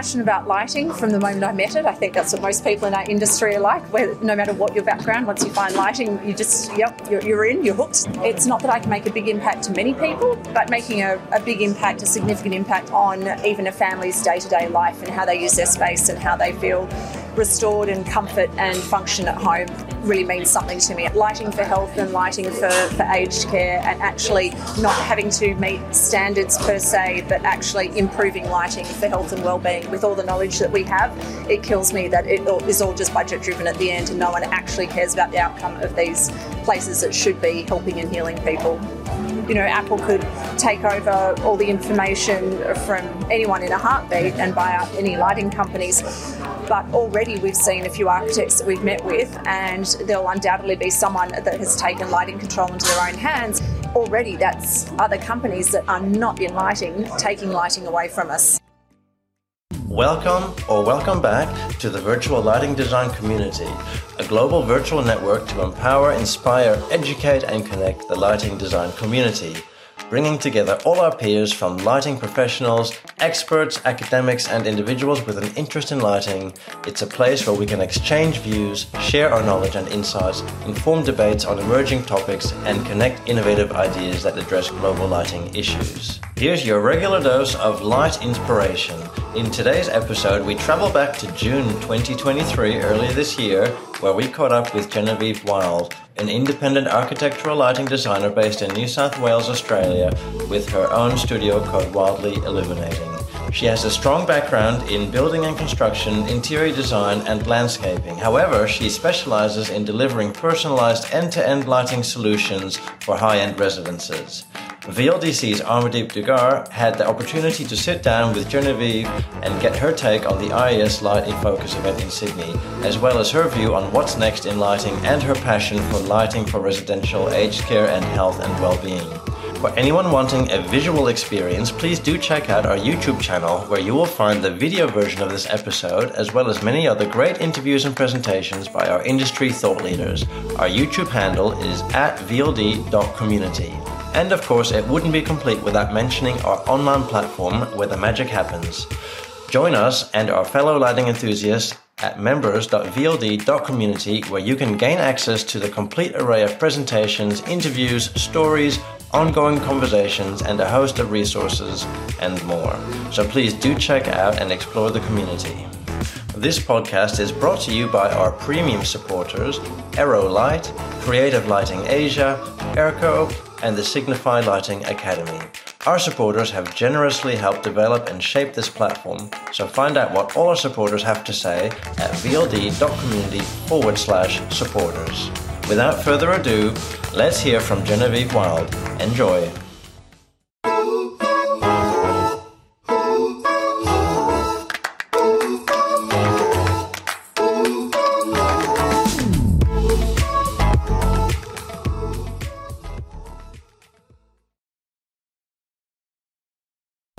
passionate about lighting from the moment I met it. I think that's what most people in our industry are like, where no matter what your background, once you find lighting, you just, yep, you're, you're in, you're hooked. It's not that I can make a big impact to many people, but making a, a big impact, a significant impact on even a family's day to day life and how they use their space and how they feel restored and comfort and function at home really means something to me. Lighting for health and lighting for, for aged care and actually not having to meet standards per se, but actually improving lighting for health and well-being with all the knowledge that we have, it kills me that it is all just budget driven at the end and no one actually cares about the outcome of these places that should be helping and healing people you know, Apple could take over all the information from anyone in a heartbeat and buy up any lighting companies. But already we've seen a few architects that we've met with, and there'll undoubtedly be someone that has taken lighting control into their own hands. Already, that's other companies that are not in lighting taking lighting away from us. Welcome or welcome back to the Virtual Lighting Design Community, a global virtual network to empower, inspire, educate, and connect the lighting design community bringing together all our peers from lighting professionals, experts, academics, and individuals with an interest in lighting. It's a place where we can exchange views, share our knowledge and insights, inform debates on emerging topics, and connect innovative ideas that address global lighting issues. Here's your regular dose of light inspiration. In today's episode, we travel back to June 2023, earlier this year, where we caught up with Genevieve Wild, an independent architectural lighting designer based in New South Wales, Australia, with her own studio called Wildly Illuminating. She has a strong background in building and construction, interior design, and landscaping. However, she specializes in delivering personalized end to end lighting solutions for high end residences. VLDC's Amardeep Dugar had the opportunity to sit down with Genevieve and get her take on the IES Light in Focus event in Sydney, as well as her view on what's next in lighting and her passion for lighting for residential aged care and health and well-being. For anyone wanting a visual experience, please do check out our YouTube channel where you will find the video version of this episode as well as many other great interviews and presentations by our industry thought leaders. Our YouTube handle is at vld.community. And of course, it wouldn't be complete without mentioning our online platform where the magic happens. Join us and our fellow lighting enthusiasts at members.vld.community where you can gain access to the complete array of presentations, interviews, stories, ongoing conversations, and a host of resources and more. So please do check out and explore the community. This podcast is brought to you by our premium supporters Aero Light, Creative Lighting Asia, ERCO, and the Signify Lighting Academy. Our supporters have generously helped develop and shape this platform, so find out what all our supporters have to say at vld.community forward slash supporters. Without further ado, let's hear from Genevieve Wild. Enjoy.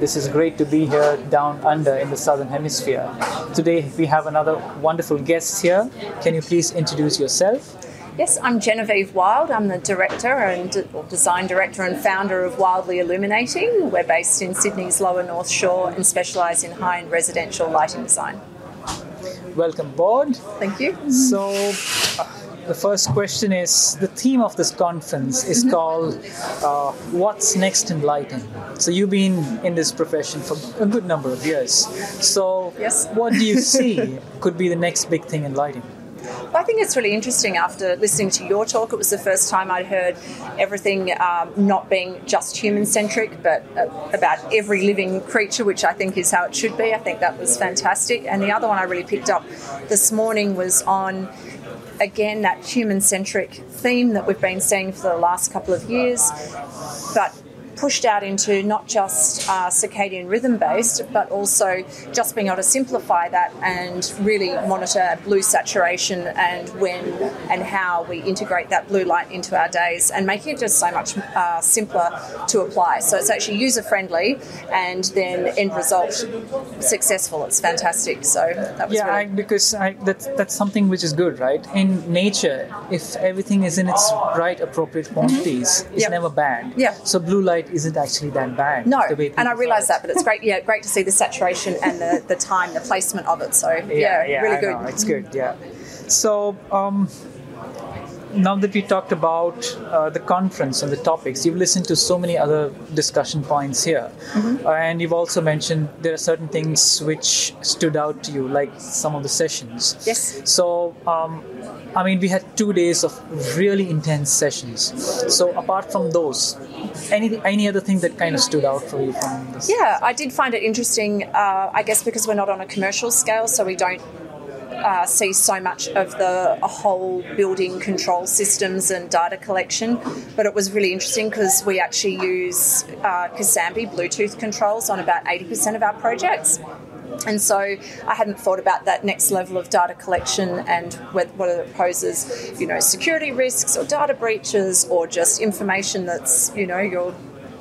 This is great to be here down under in the southern hemisphere. Today we have another wonderful guest here. Can you please introduce yourself? Yes, I'm Genevieve Wild. I'm the director and design director and founder of Wildly Illuminating. We're based in Sydney's Lower North Shore and specialise in high-end residential lighting design. Welcome board. Thank you. So, uh, the first question is the theme of this conference is mm-hmm. called uh, What's Next in Lighting? So, you've been in this profession for a good number of years. So, yes. what do you see could be the next big thing in lighting? Well, I think it's really interesting after listening to your talk. It was the first time I'd heard everything um, not being just human centric, but uh, about every living creature, which I think is how it should be. I think that was fantastic. And the other one I really picked up this morning was on again that human centric theme that we've been seeing for the last couple of years, but pushed out into not just uh, circadian rhythm based, but also just being able to simplify that and really monitor blue saturation and when and how we integrate that blue light into our days and making it just so much uh, simpler to apply. So it's actually user friendly and then end result successful. It's fantastic. So that was yeah, really- I, because I, that's that's something which is good, right? In nature, if everything is in its right appropriate quantities, it's Yep. never bad. Yeah. So blue light isn't actually that bad. No, the way and I realise that, but it's great. Yeah, great to see the saturation and the, the time, the placement of it. So yeah, really I good. know, it's good. Yeah. So um, now that we talked about uh, the conference and the topics, you've listened to so many other discussion points here, Mm-hmm. uh, and you've also mentioned there are certain things which stood out to you, like some of the sessions. Yes. So. Um, I mean, we had two days of really intense sessions. So, apart from those, any any other thing that kind of stood out for you from this? Yeah, I did find it interesting. Uh, I guess because we're not on a commercial scale, so we don't uh, see so much of the whole building control systems and data collection. But it was really interesting because we actually use uh, Casambi Bluetooth controls on about 80% of our projects. And so I hadn't thought about that next level of data collection and whe- whether it poses, you know, security risks or data breaches or just information that's, you know, you're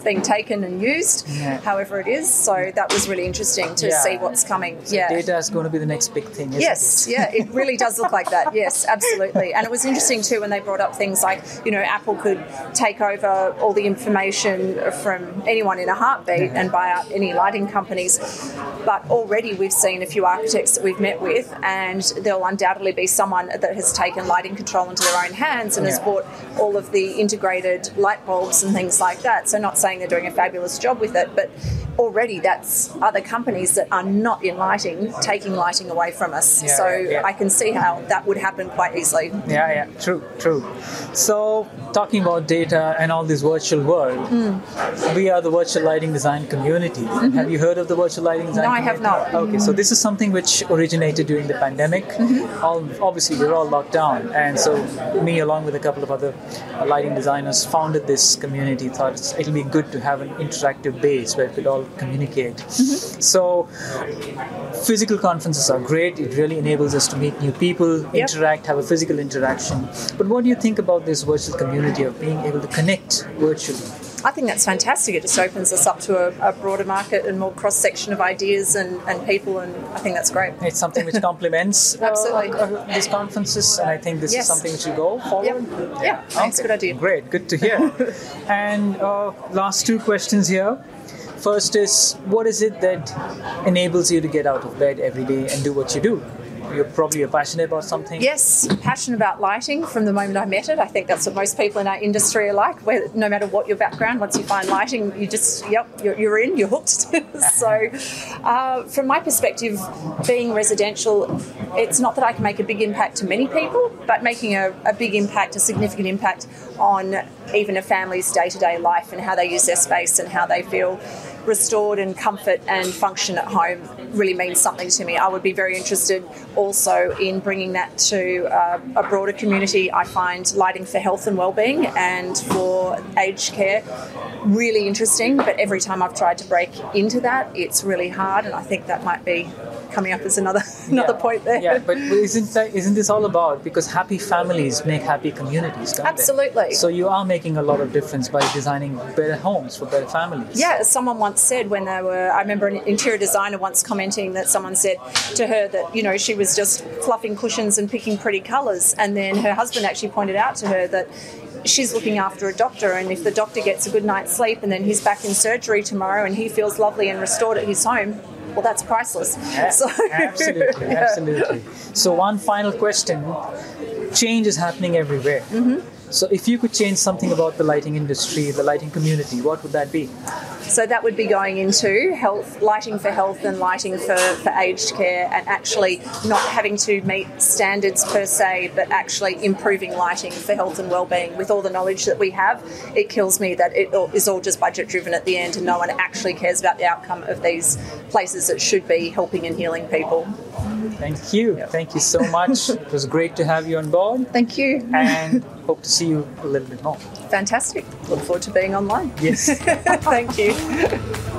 being taken and used, Yeah. however it is. So that was really interesting to Yeah. see what's coming. yeah. Data is going to be the next big thing, isn't Yes, it? yeah, it really does look like that. Yes, absolutely. And it was interesting too when they brought up things like, you know, Apple could take over all the information from anyone in a heartbeat and buy out any lighting companies. But already we've seen a few architects that we've met with, and there'll undoubtedly be someone that has taken lighting control into their own hands and has bought all of the integrated light bulbs and things like that. So, not saying they're doing a fabulous job with it, but already that's other companies that are not in lighting taking lighting away from us. Yeah, so, yeah. I can see how that would happen quite easily. Yeah, yeah, true, true. So, talking about data and all this virtual world, Hmm. we are the virtual lighting design community. Have you heard of the virtual lighting design? Mm-hmm. No, I have not. Okay, so this is something which originated during the pandemic. Mm-hmm. All, obviously, we're all locked down, and so me, along with a couple of other lighting designers, founded this community. Thought it'll be good to have an interactive base where we could all communicate. Mm-hmm. So, physical conferences are great. It really enables us to meet new people, interact, have a physical interaction. But what do you think about this virtual community of being able to connect virtually? I think that's fantastic. It just opens us up to a, a broader market and more cross section of ideas and, and people, and I think that's great. It's something which complements uh, Absolutely. uh, these conferences, and I think this Yes. is something which will go forward. Yep. Yeah, thanks. Okay, Good idea. Great, good to hear. and uh, last two questions here. First is, what is it that enables you to get out of bed every day and do what you do? You're probably passionate about something. Yes, passionate about lighting from the moment I met it. I think that's what most people in our industry are like. Where no matter what your background, once you find lighting, you just yep, you're, you're in, you're hooked. so, uh, from my perspective, being residential, it's not that I can make a big impact to many people, but making a, a big impact, a significant impact on even a family's day-to-day life and how they use their space and how they feel restored and comfort and function at home really means something to me. I would be very interested also in bringing that to uh, a broader community. I find lighting for health and well-being and for aged care really interesting, but every time I've tried to break into that, it's really hard, and I think that might be coming up as another another Yeah. point there. Yeah, but isn't that, isn't this all about because happy families make happy communities? Don't they? Absolutely. So you are making a lot of difference by designing better homes for better families. Yeah, as someone once said when they were, I remember an interior designer once commenting that someone said to her that, you know, she was just fluffing cushions and picking pretty colours. And then her husband actually pointed out to her that she's looking after a doctor, and if the doctor gets a good night's sleep and then he's back in surgery tomorrow and he feels lovely and restored at his home, well, that's priceless. Yeah, So- absolutely, Yeah. absolutely. So one final question: change is happening everywhere. Mm-hmm. So if you could change something about the lighting industry, the lighting community, what would that be? So that would be going into health, lighting for health and lighting for, for aged care, and actually not having to meet standards per se, but actually improving lighting for health and well-being. With all the knowledge that we have, it kills me that it is all just budget driven at the end, and no one actually cares about the outcome of these places that should be helping and healing people. Thank you, thank you so much. it was great to have you on board, Thank you. and hope to see you a little bit more. Fantastic. Look forward to being online. Yes. Thank you.